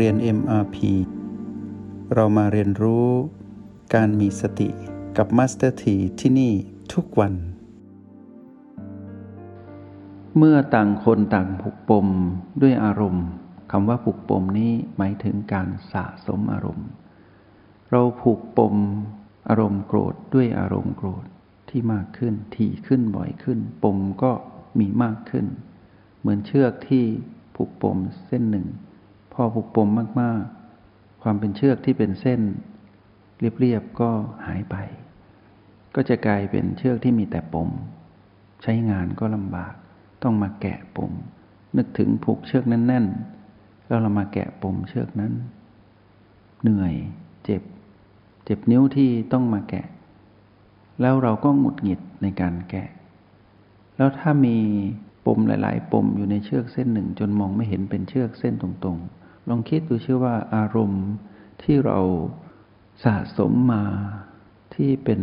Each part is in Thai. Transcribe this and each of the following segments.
เรียน MRP เรามาเรียนรู้การมีสติกับ Master T ที่ที่นี่ทุกวัน เมื่อต่างคนต่างผูกปมด้วยอารมณ์คำว่าผูกปมนี้หมายถึงการสะสมอารมณ์ เราผูกปมอารมณ์โกรธด้วยอารมณ์โกรธที่มากขึ้นถี่ขึ้นบ่อยขึ้น ปมก็มีมากขึ้น เหมือนเชือกที่ผูกปมเส้นหนึ่ง พอผูกปมมากๆ ความเป็นเชือกที่เป็นเส้น เรียบๆก็หายไป ก็จะกลายเป็นเชือกที่มีแต่ปม ใช้งานก็ลำบาก ต้องมาแกะปม นึกถึงผูกเชือกแน่นๆ แล้วเรามาแกะปมเชือกนั้น เหนื่อย เจ็บ เจ็บนิ้วที่ต้องมาแกะ แล้วเราก็หงุดหงิดในการแกะ แล้วถ้ามีปมหลาย ๆ ปมอยู่ในเชือกเส้นหนึ่งจนมองไม่เห็นเป็นเชือกเส้นตรงๆ ลองคิดดูเชื่อว่าอารมณ์ที่เราสะสมมาที่เป็น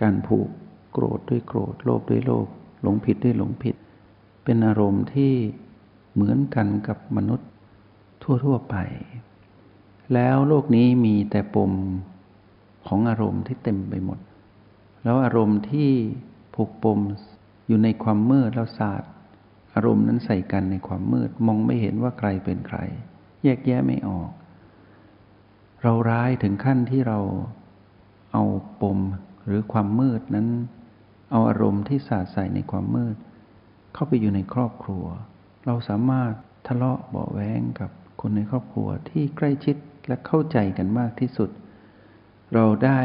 การผูกโกรธด้วยโกรธโลภด้วยโลภหลงผิดด้วยหลงผิด เป็นอารมณ์ที่เหมือนกันกับมนุษย์ทั่วๆไป แล้วโลกนี้มีแต่ปมของอารมณ์ที่เต็มไปหมด แล้วอารมณ์ที่ผูกปมอยู่ในความมืดแล้วสาดอารมณ์นั้นใส่กันในความมืดมองไม่เห็นว่าใครเป็นใคร แยกแยะไม่ออก เราร้ายถึงขั้นที่เราเอาปมหรือความมืดนั้น เอาอารมณ์ที่สาดใส่ในความมืด เข้าไปอยู่ในครอบครัว เราสามารถทะเลาะเบาแวงกับคนในครอบครัวที่ใกล้ชิดและเข้าใจกันมากที่สุด เราได้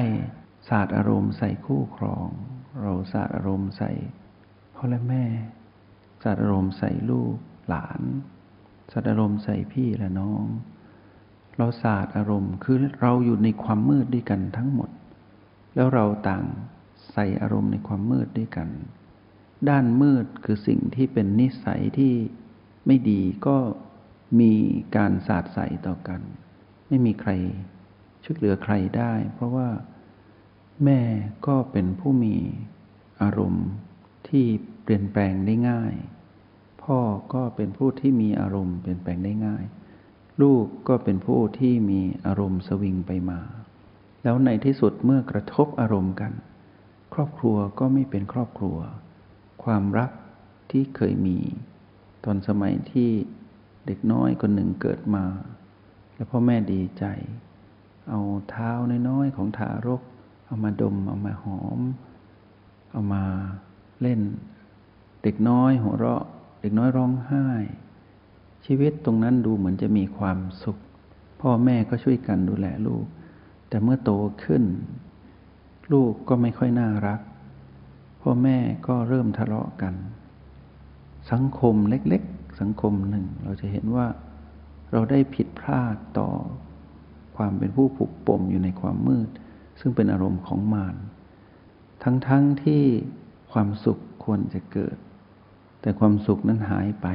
สาดอารมณ์ใส่คู่ครอง เราสาดอารมณ์ใส่พ่อและแม่สาดอารมณ์ใส่ลูกหลาน สาดอารมณ์ใส่พี่และน้อง เราศาสาดอารมณ์คือเราอยู่ในความมืดด้วยกันทั้งหมด แล้วเราต่างใส่อารมณ์ในความมืดด้วยกัน ด้านมืดคือสิ่งที่เป็นนิสัยที่ไม่ดีก็มีการสาดใส่ต่อกัน ไม่มีใครช่วยเหลือใครได้ เพราะว่าแม่ก็เป็นผู้มีอารมณ์ที่เปลี่ยนแปลงได้ง่าย พ่อก็เป็นผู้ที่มีอารมณ์เปลี่ยนแปลงได้ง่าย ลูกก็เป็นผู้ที่มีอารมณ์สวิงไปมา แล้วในที่สุดเมื่อกระทบอารมณ์กัน ครอบครัวก็ไม่เป็นครอบครัว ความรักที่เคยมี ตอนสมัยที่เด็กน้อยคนหนึ่งเกิดมา แล้วพ่อแม่ดีใจ เอาเท้าน้อยๆของทารก เอามาดม เอามาหอม เอามาเล่น เด็กน้อยหัวเราะ เด็กน้อยร้องไห้ ชีวิตตรงนั้นดูเหมือนจะมีความสุข พ่อแม่ก็ช่วยกันดูแลลูก แต่เมื่อโตขึ้น ลูกก็ไม่ค่อยน่ารัก พ่อแม่ก็เริ่มทะเลาะกัน สังคมเล็กๆ สังคมหนึ่ง เราจะเห็นว่าเราได้ผิดพลาดต่อความเป็นผู้ผูกปมอยู่ในความมืด ซึ่งเป็นอารมณ์ของมารทั้งๆทที่ความสุขควรจะเกิด แต่ความสุขนั้นหายไป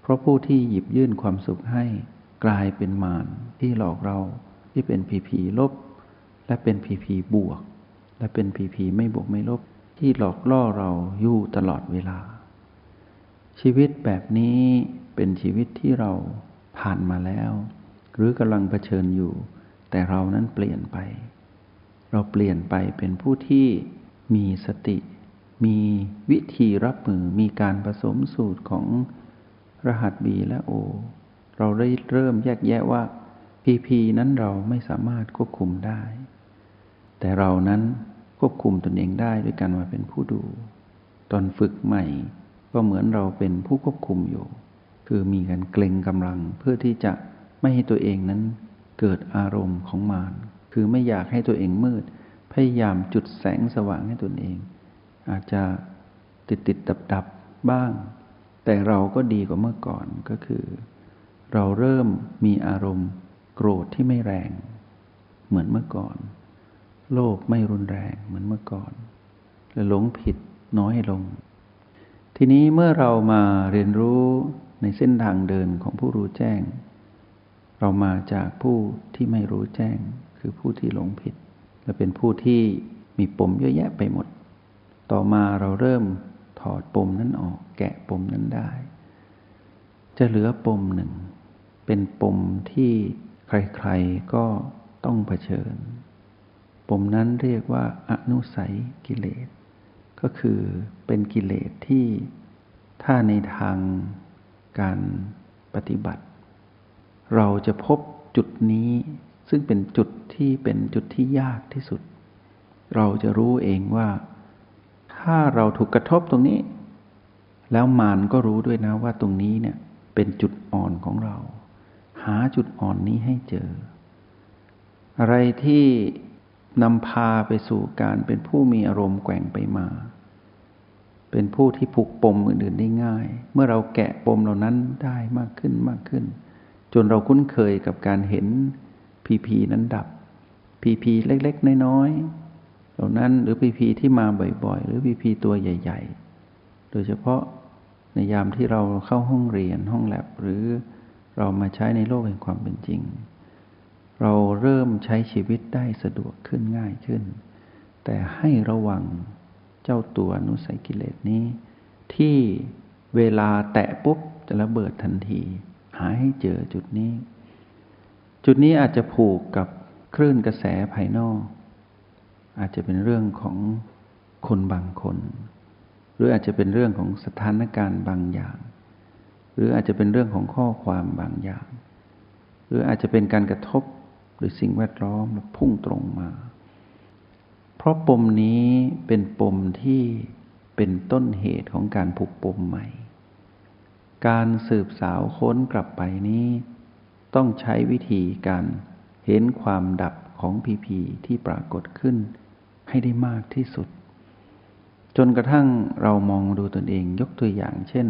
เพราะผู้ที่หยิบยื่นความสุขให้กลายเป็นมารที่หลอกเราที่เป็นผีผีลบ และเป็นผีผีบวก และเป็นผีผีไม่บวกไม่ลบ ที่หลอกล่อเราอยู่ตลอดเวลา ชีวิตแบบนี้เป็นชีวิตที่เราผ่านมาแล้ว หรือกำลังเผชิญอยู่ แต่เรานั้นเปลี่ยนไป เราเปลี่ยนไปเป็นผู้ที่มีสติ มีวิธีรับมือมีการผสมสูตรของรหัส B และ O เราได้เริ่มแยกแยะว่า PP นั้นเราไม่สามารถควบคุมได้ แต่เรานั้นควบคุมตนเองได้ด้วยการมาเป็นผู้ดู ตอนฝึกใหม่ ก็เหมือนเราเป็นผู้ควบคุมอยู่ คือมีการเกรงกำลังเพื่อที่จะไม่ให้ตัวเองนั้นเกิดอารมณ์ของมารคือไม่อยากให้ตัวเองมืด พยายามจุดแสงสว่างให้ตนเอง อาจจะติดติดดับดับบ้าง แต่เราก็ดีกว่าเมื่อก่อนก็คือ เราเริ่มมีอารมณ์โกรธที่ไม่แรง เหมือนเมื่อก่อน โลภไม่รุนแรงเหมือนเมื่อก่อนและหลงผิดน้อยลง ทีนี้เมื่อเรามาเรียนรู้ในเส้นทางเดินของผู้รู้แจ้ง เรามาจากผู้ที่ไม่รู้แจ้ง คือผู้ที่หลงผิด และเป็นผู้ที่มีปมเยอะแยะไปหมด ต่อมาเราเริ่มถอดปมนั้นออกแกะปมนั้นได้ จะเหลือปมหนึ่ง เป็นปมที่ใครๆก็ต้องเผชิญ ปมนั้นเรียกว่าอนุสัยกิเลส ก็คือเป็นกิเลสที่ถ้าในทางการปฏิบัติ เราจะพบจุดนี้ซึ่งเป็นจุดที่เป็นจุดที่ยากที่สุด เราจะรู้เองว่า ถ้าเราถูกกระทบตรงนี้ แล้วมารก็รู้ด้วยนะว่าตรงนี้เนี่ยเป็นจุดอ่อนของเรา หาจุดอ่อนนี้ให้เจอ อะไรที่นำพาไปสู่การเป็นผู้มีอารมณ์แกว่งไปมา เป็นผู้ที่ผูกปมอื่นๆได้ง่าย เมื่อเราแกะปมเหล่านั้นได้มากขึ้นมากขึ้น จนเราคุ้นเคยกับการเห็นพีพีนั้นดับพีพีเล็กๆ น้อยๆ ล่านั้นหรือพีพีที่มาบ่อยๆ หรือพีพีตัวใหญ่ ๆ โดยเฉพาะในยามที่เราเข้าห้องเรียนห้องแลบหรือเรามาใช้ในโลกแห่งความเป็นจริง เราเริ่มใช้ชีวิตได้สะดวกขึ้นง่ายขึ้น แต่ให้ระวังเจ้าตัวอนุสัยกิเลสนี้ ที่เวลาแตะปุ๊บจะระเบิดทันที หาให้เจอจุดนี้ จุดนี้อาจจะผูกกับคลื่นกระแสภายนอก อาจจะเป็นเรื่องของคนบางคน หรืออาจจะเป็นเรื่องของสถานการณ์บางอย่าง หรืออาจจะเป็นเรื่องของข้อความบางอย่าง หรืออาจจะเป็นการกระทบหรือสิ่งแวดล้อมพุ่งตรงมา เพราะปมนี้เป็นปมที่เป็นต้นเหตุของการผูกปมใหม่ การสืบสาวค้นกลับไปนี้ ต้องใช้วิธีการเห็นความดับของพีพีที่ปรากฏขึ้น ให้ได้มากที่สุด จนกระทั่งเรามองดูตนเองยกตัวอย่าง เช่น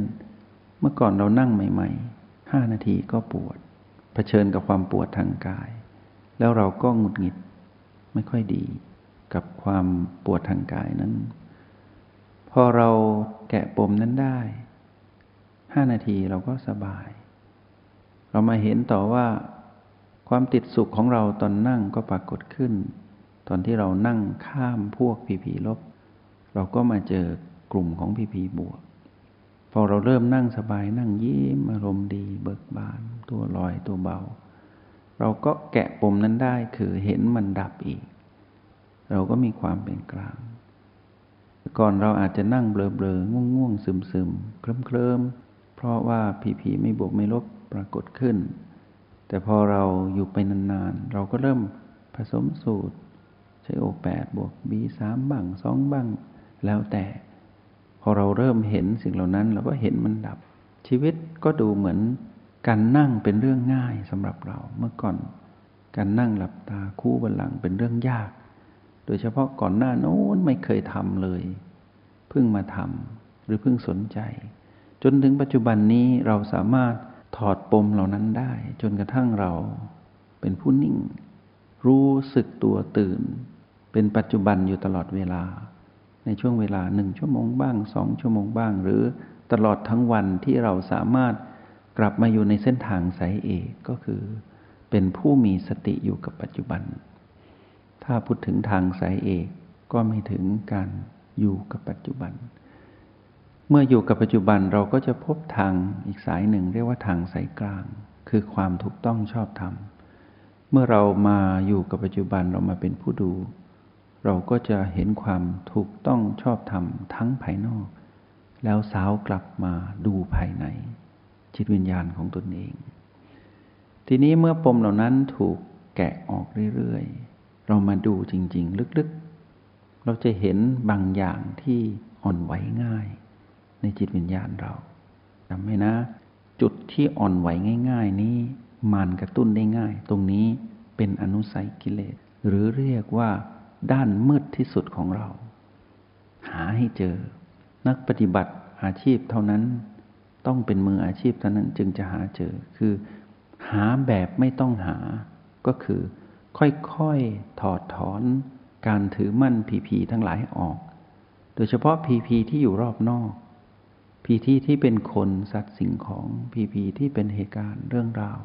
เมื่อก่อนเรานั่งใหม่ๆห้านาทีก็ปวดเผชิญกับความปวดทางกาย แล้วเราก็หงุดหงิดไม่ค่อยดี กับความปวดทางกายนั้น พอเราแกะปมนั้นได้ห้านาทีเราก็สบาย เรามาเห็นต่อว่า ความติดสุขของเราตอนนั่งก็ปรากฏขึ้น ตอนที่เรานั่งข้ามพวกพีพีลบ เราก็มาเจอกลุ่มของพีพีบวก พอเราเริ่มนั่งสบายนั่งยิ้มอารมณ์ดี เบิกบาน ตัวลอยตัวเบา เราก็แกะปมนั้นได้คือเห็นมันดับอีก เราก็มีความเป็นกลาง ก่อนเราอาจจะนั่งเบลอเบลง่วงง่วงซึมซึมเคลิ้มเคลิมเพราะว่าพีพีไม่บวกไม่ลบปรากฏขึ้น แต่พอเราอยู่ไปนานๆเราก็เริ่มผสมสูตร โอแปดบวกบีสามบ้างสองบ้าง แล้วแต่ พอเราเริ่มเห็นสิ่งเหล่านั้นเราก็เห็นมันดับ ชีวิตก็ดูเหมือนการนั่งเป็นเรื่องง่ายสำหรับเราเมื่อก่อน การนั่งหลับตาคู่บันหลังเป็นเรื่องยาก โดยเฉพาะก่อนหน้าโน้นไม่เคยทำเลย เพิ่งมาทำหรือเพิ่งสนใจ จนถึงปัจจุบันนี้เราสามารถถอดปมเหล่านั้นได้ จนกระทั่งเราเป็นผู้นิ่ง รู้สึกตัวตื่น เป็นปัจจุบันอยู่ตลอดเวลา ในช่วงเวลาหนึ่งชั่วโมงบ้างสองชั่วโมงบ้าง หรือตลอดทั้งวันที่เราสามารถกลับมาอยู่ในเส้นทางสายเอกก็คือ เป็นผู้มีสติอยู่กับปัจจุบัน ถ้าพูดถึงทางสายเอกก็ไม่ถึงการอยู่กับปัจจุบัน เมื่ออยู่กับปัจจุบันเราก็จะพบทางอีกสายหนึ่งเรียกว่าทางสายกลาง คือความถูกต้องชอบธรรม เมื่อเรามาอยู่กับปัจจุบันเรามาเป็นผู้ดู เราก็จะเห็นความถูกต้องชอบธรรมทั้งภายนอก แล้วสาวกลับมาดูภายใน จิตวิญญาณของตนเอง ทีนี้เมื่อปมเหล่านั้นถูกแกะออกเรื่อยๆ เรามาดูจริง ๆ ลึกๆ เราจะเห็นบางอย่างที่อ่อนไหวง่าย ในจิตวิญญาณเราจำไว้นะ จุดที่อ่อนไหวง่าย ๆ นี้มานกระตุ้นได้ง่าย ตรงนี้เป็นอนุสัยกิเลส หรือเรียกว่า ด้านมืดที่สุดของเรา หาให้เจอ นักปฏิบัติอาชีพเท่านั้นต้องเป็นมืออาชีพเท่านั้นจึงจะหาเจอ คือหาแบบไม่ต้องหา ก็คือ ค่อยๆถอดถอนการถือมั่นพีพีทั้งหลายออก โดยเฉพาะพีพีที่อยู่รอบนอกพีพีที่เป็นคนสัตว์สิ่งของพีพีที่เป็นเหตุการณ์เรื่องราว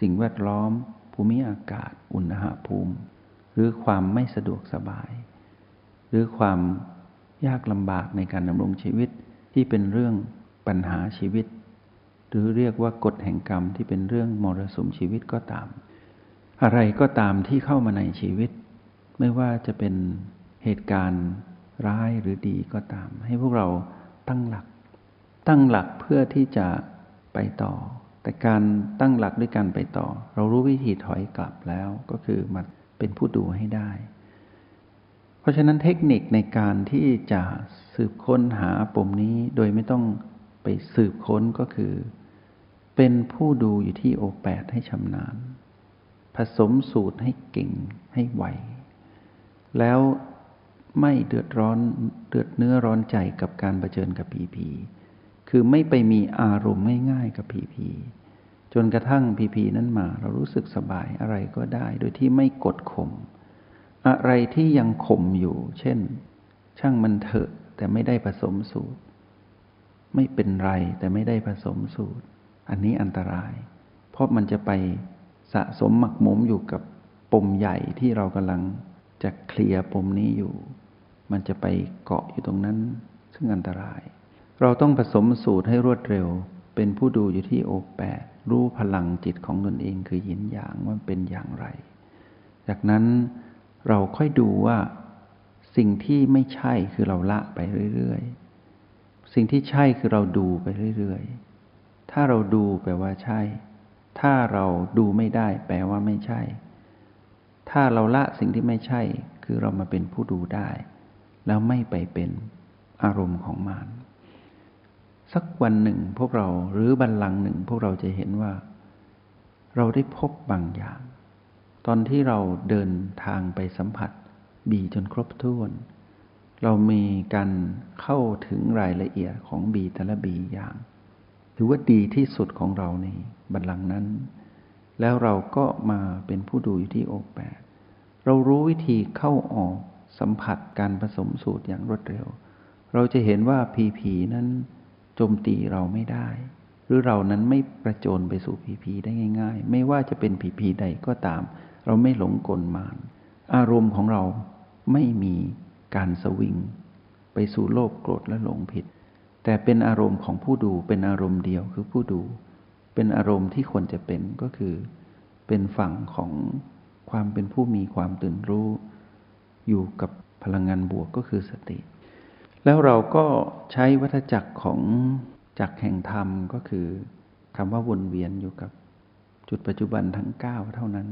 สิ่งแวดล้อม ภูมิอากาศ อุณหภูมิ หรือความไม่สะดวกสบาย หรือความยากลำบากในการดำรงชีวิตที่เป็นเรื่องปัญหาชีวิต หรือเรียกว่ากฎแห่งกรรมที่เป็นเรื่องมรสุมชีวิตก็ตาม อะไรก็ตามที่เข้ามาในชีวิต ไม่ว่าจะเป็นเหตุการณ์ร้ายหรือดีก็ตาม ให้พวกเราตั้งหลัก ตั้งหลักเพื่อที่จะไปต่อ แต่การตั้งหลักด้วยการไปต่อ เรารู้วิธีถอยกลับแล้วก็คือมา เป็นผู้ดูให้ได้ เพราะฉะนั้นเทคนิคในการที่จะสืบค้นหาปมนี้โดยไม่ต้องไปสืบค้นก็คือ เป็นผู้ดูอยู่ที่โอแปดให้ชำนาญ ผสมสูตรให้เก่งให้ไว แล้วไม่เดือดร้อนเดือดเนื้อร้อนใจกับการประเจิญกับผีผีคือไม่ไปมีอารมณ์ง่ายๆกับผีผี จนกระทั่งผีผีนั้นมา เรารู้สึกสบายอะไรก็ได้ โดยที่ไม่กดข่มอะไรที่ยังข่มอยู่ เช่น ช่างมันเถอะแต่ไม่ได้ผสมสูตร ไม่เป็นไรแต่ไม่ได้ผสมสูตร อันนี้อันตราย เพราะมันจะไปสะสมหมักหมมอยู่กับปมใหญ่ที่เรากำลังจะเคลียร์ปมนี้อยู่ มันจะไปเกาะอยู่ตรงนั้น ซึ่งอันตราย เราต้องผสมสูตรให้รวดเร็ว เป็นผู้ดูอยู่ที่โอแปดรู้พลังจิตของตนเองคือยินอย่างว่าเป็นอย่างไร จากนั้นเราค่อยดูว่าสิ่งที่ไม่ใช่คือเราละไปเรื่อยๆ สิ่งที่ใช่คือเราดูไปเรื่อยๆ ถ้าเราดูแปลว่าใช่ ถ้าเราดูไม่ได้แปลว่าไม่ใช่ ถ้าเราละสิ่งที่ไม่ใช่ คือเรามาเป็นผู้ดูได้ แล้วไม่ไปเป็นอารมณ์ของมาร สักวันหนึ่งพวกเราหรือบัลลังหนึ่งพวกเราจะเห็นว่า เราได้พบบางอย่าง ตอนที่เราเดินทางไปสัมผัสบีจนครบถ้วน เรามีการเข้าถึงรายละเอียดของบีแต่ละบีอย่าง ถือว่าดีที่สุดของเราในบัลลังนั้น แล้วเราก็มาเป็นผู้ดูอยู่ที่โอแปดเรารู้วิธีเข้าออกสัมผัสการผสมสูตรอย่างรวดเร็ว เราจะเห็นว่าพีพีนั้น โจมตีเราไม่ได้ หรือเรานั้นไม่ประโจนไปสู่ผีผีได้ง่าย ๆ ไม่ว่าจะเป็นผีผีใดก็ตาม เราไม่หลงกลมาน อารมณ์ของเราไม่มีการสวิง ไปสู่โลภโกรธและหลงผิด แต่เป็นอารมณ์ของผู้ดูเป็นอารมณ์เดียวคือผู้ดู เป็นอารมณ์ที่ควรจะเป็นก็คือ เป็นฝั่งของความเป็นผู้มีความตื่นรู้ อยู่กับพลังงานบวกก็คือสติ แล้วเราก็ใช้วัฏจักรของจักแห่งธรรมก็คือคำว่าวนเวียนอยู่กับจุดปัจจุบันทั้งเก้าเท่านั้น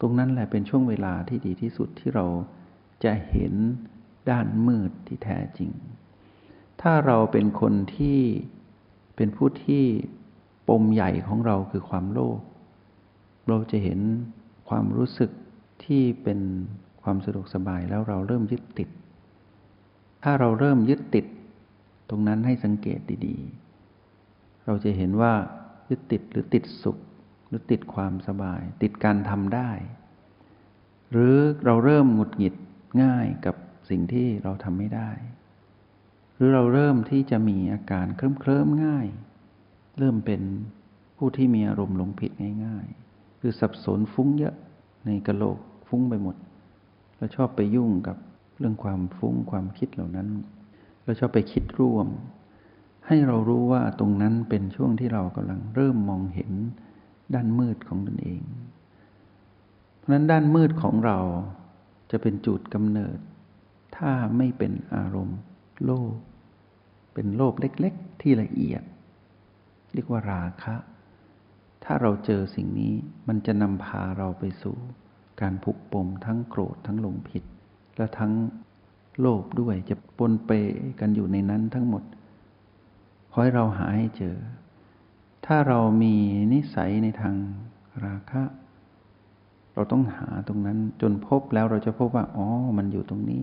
ตรงนั้นแหละเป็นช่วงเวลาที่ดีที่สุดที่เราจะเห็นด้านมืดที่แท้จริง ถ้าเราเป็นคนที่เป็นผู้ที่ปมใหญ่ของเราคือความโลภ เราจะเห็นความรู้สึกที่เป็นความสะดวกสบายแล้วเราเริ่มยึดติด ถ้าเราเริ่มยึดติด ตรงนั้นให้สังเกตดีๆ เราจะเห็นว่ายึดติดหรือติดสุข หรือติดความสบาย ติดการทำได้ หรือเราเริ่มหงุดหงิดง่ายกับสิ่งที่เราทำไม่ได้ หรือเราเริ่มที่จะมีอาการเคลิ้มเคลิ้มง่าย เริ่มเป็นผู้ที่มีอารมณ์หลงผิดง่าย ๆ คือสับสนฟุ้งเยอะในกระโหลกฟุ้งไปหมด แล้วชอบไปยุ่งกับ เรื่องความฟุ้งความคิดเหล่านั้น เราชอบไปคิดร่วม ให้เรารู้ว่าตรงนั้นเป็นช่วงที่เรากำลังเริ่มมองเห็นด้านมืดของตนเอง เพราะนั้นด้านมืดของเราจะเป็นจุดกำเนิด ถ้าไม่เป็นอารมณ์โลภเป็นโลภเล็ก ๆ ที่ละเอียด เรียกว่าราคะ ถ้าเราเจอสิ่งนี้มันจะนำพาเราไปสู่ การผูกปมทั้งโกรธทั้งหลงผิด และทั้งโลภด้วยจะปนเปกันอยู่ในนั้นทั้งหมด ขอให้เราหาให้เจอ ถ้าเรามีนิสัยในทางราคะ เราต้องหาตรงนั้นจนพบแล้วเราจะพบว่า อ๋อ มันอยู่ตรงนี้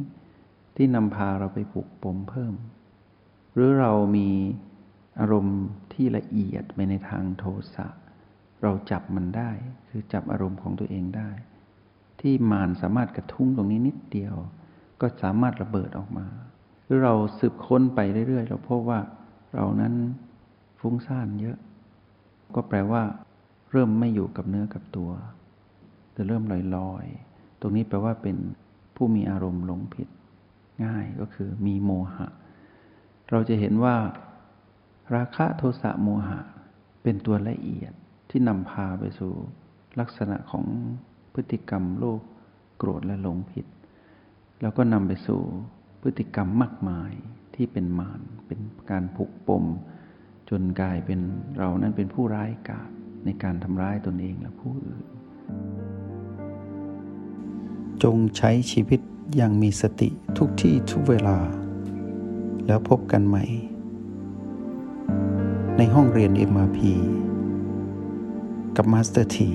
ที่นำพาเราไปผูกปมเพิ่ม หรือเรามีอารมณ์ที่ละเอียดไปในทางโทสะ เราจับมันได้ คือจับอารมณ์ของตัวเองได้ ที่มารสามารถกระทุ้งตรงนี้นิดเดียว ก็สามารถระเบิดออกมา หรือเราสืบค้นไปเรื่อยๆ เราพบว่าเรานั้นฟุ้งซ่านเยอะ ก็แปลว่า เริ่มไม่อยู่กับเนื้อกับตัวจะเริ่มลอยๆ ตรงนี้แปลว่าเป็นผู้มีอารมณ์หลงผิด ง่ายก็คือมีโมหะ เราจะเห็นว่า ราคะโทสะโมหะ เป็นตัวละเอียดที่นำพาไปสู่ลักษณะของ พฤติกรรมโลภโกรธและหลงผิด แล้วก็นำไปสู่พฤติกรรมมากมายที่เป็นมารเป็นการผูกปม จนกลายเป็นเรานั้นเป็นผู้ร้ายกาจในการทำร้ายตนเองและผู้อื่น จงใช้ชีวิตอย่างมีสติทุกที่ทุกเวลา แล้วพบกันใหม่ ในห้องเรียน MRP กับ Master T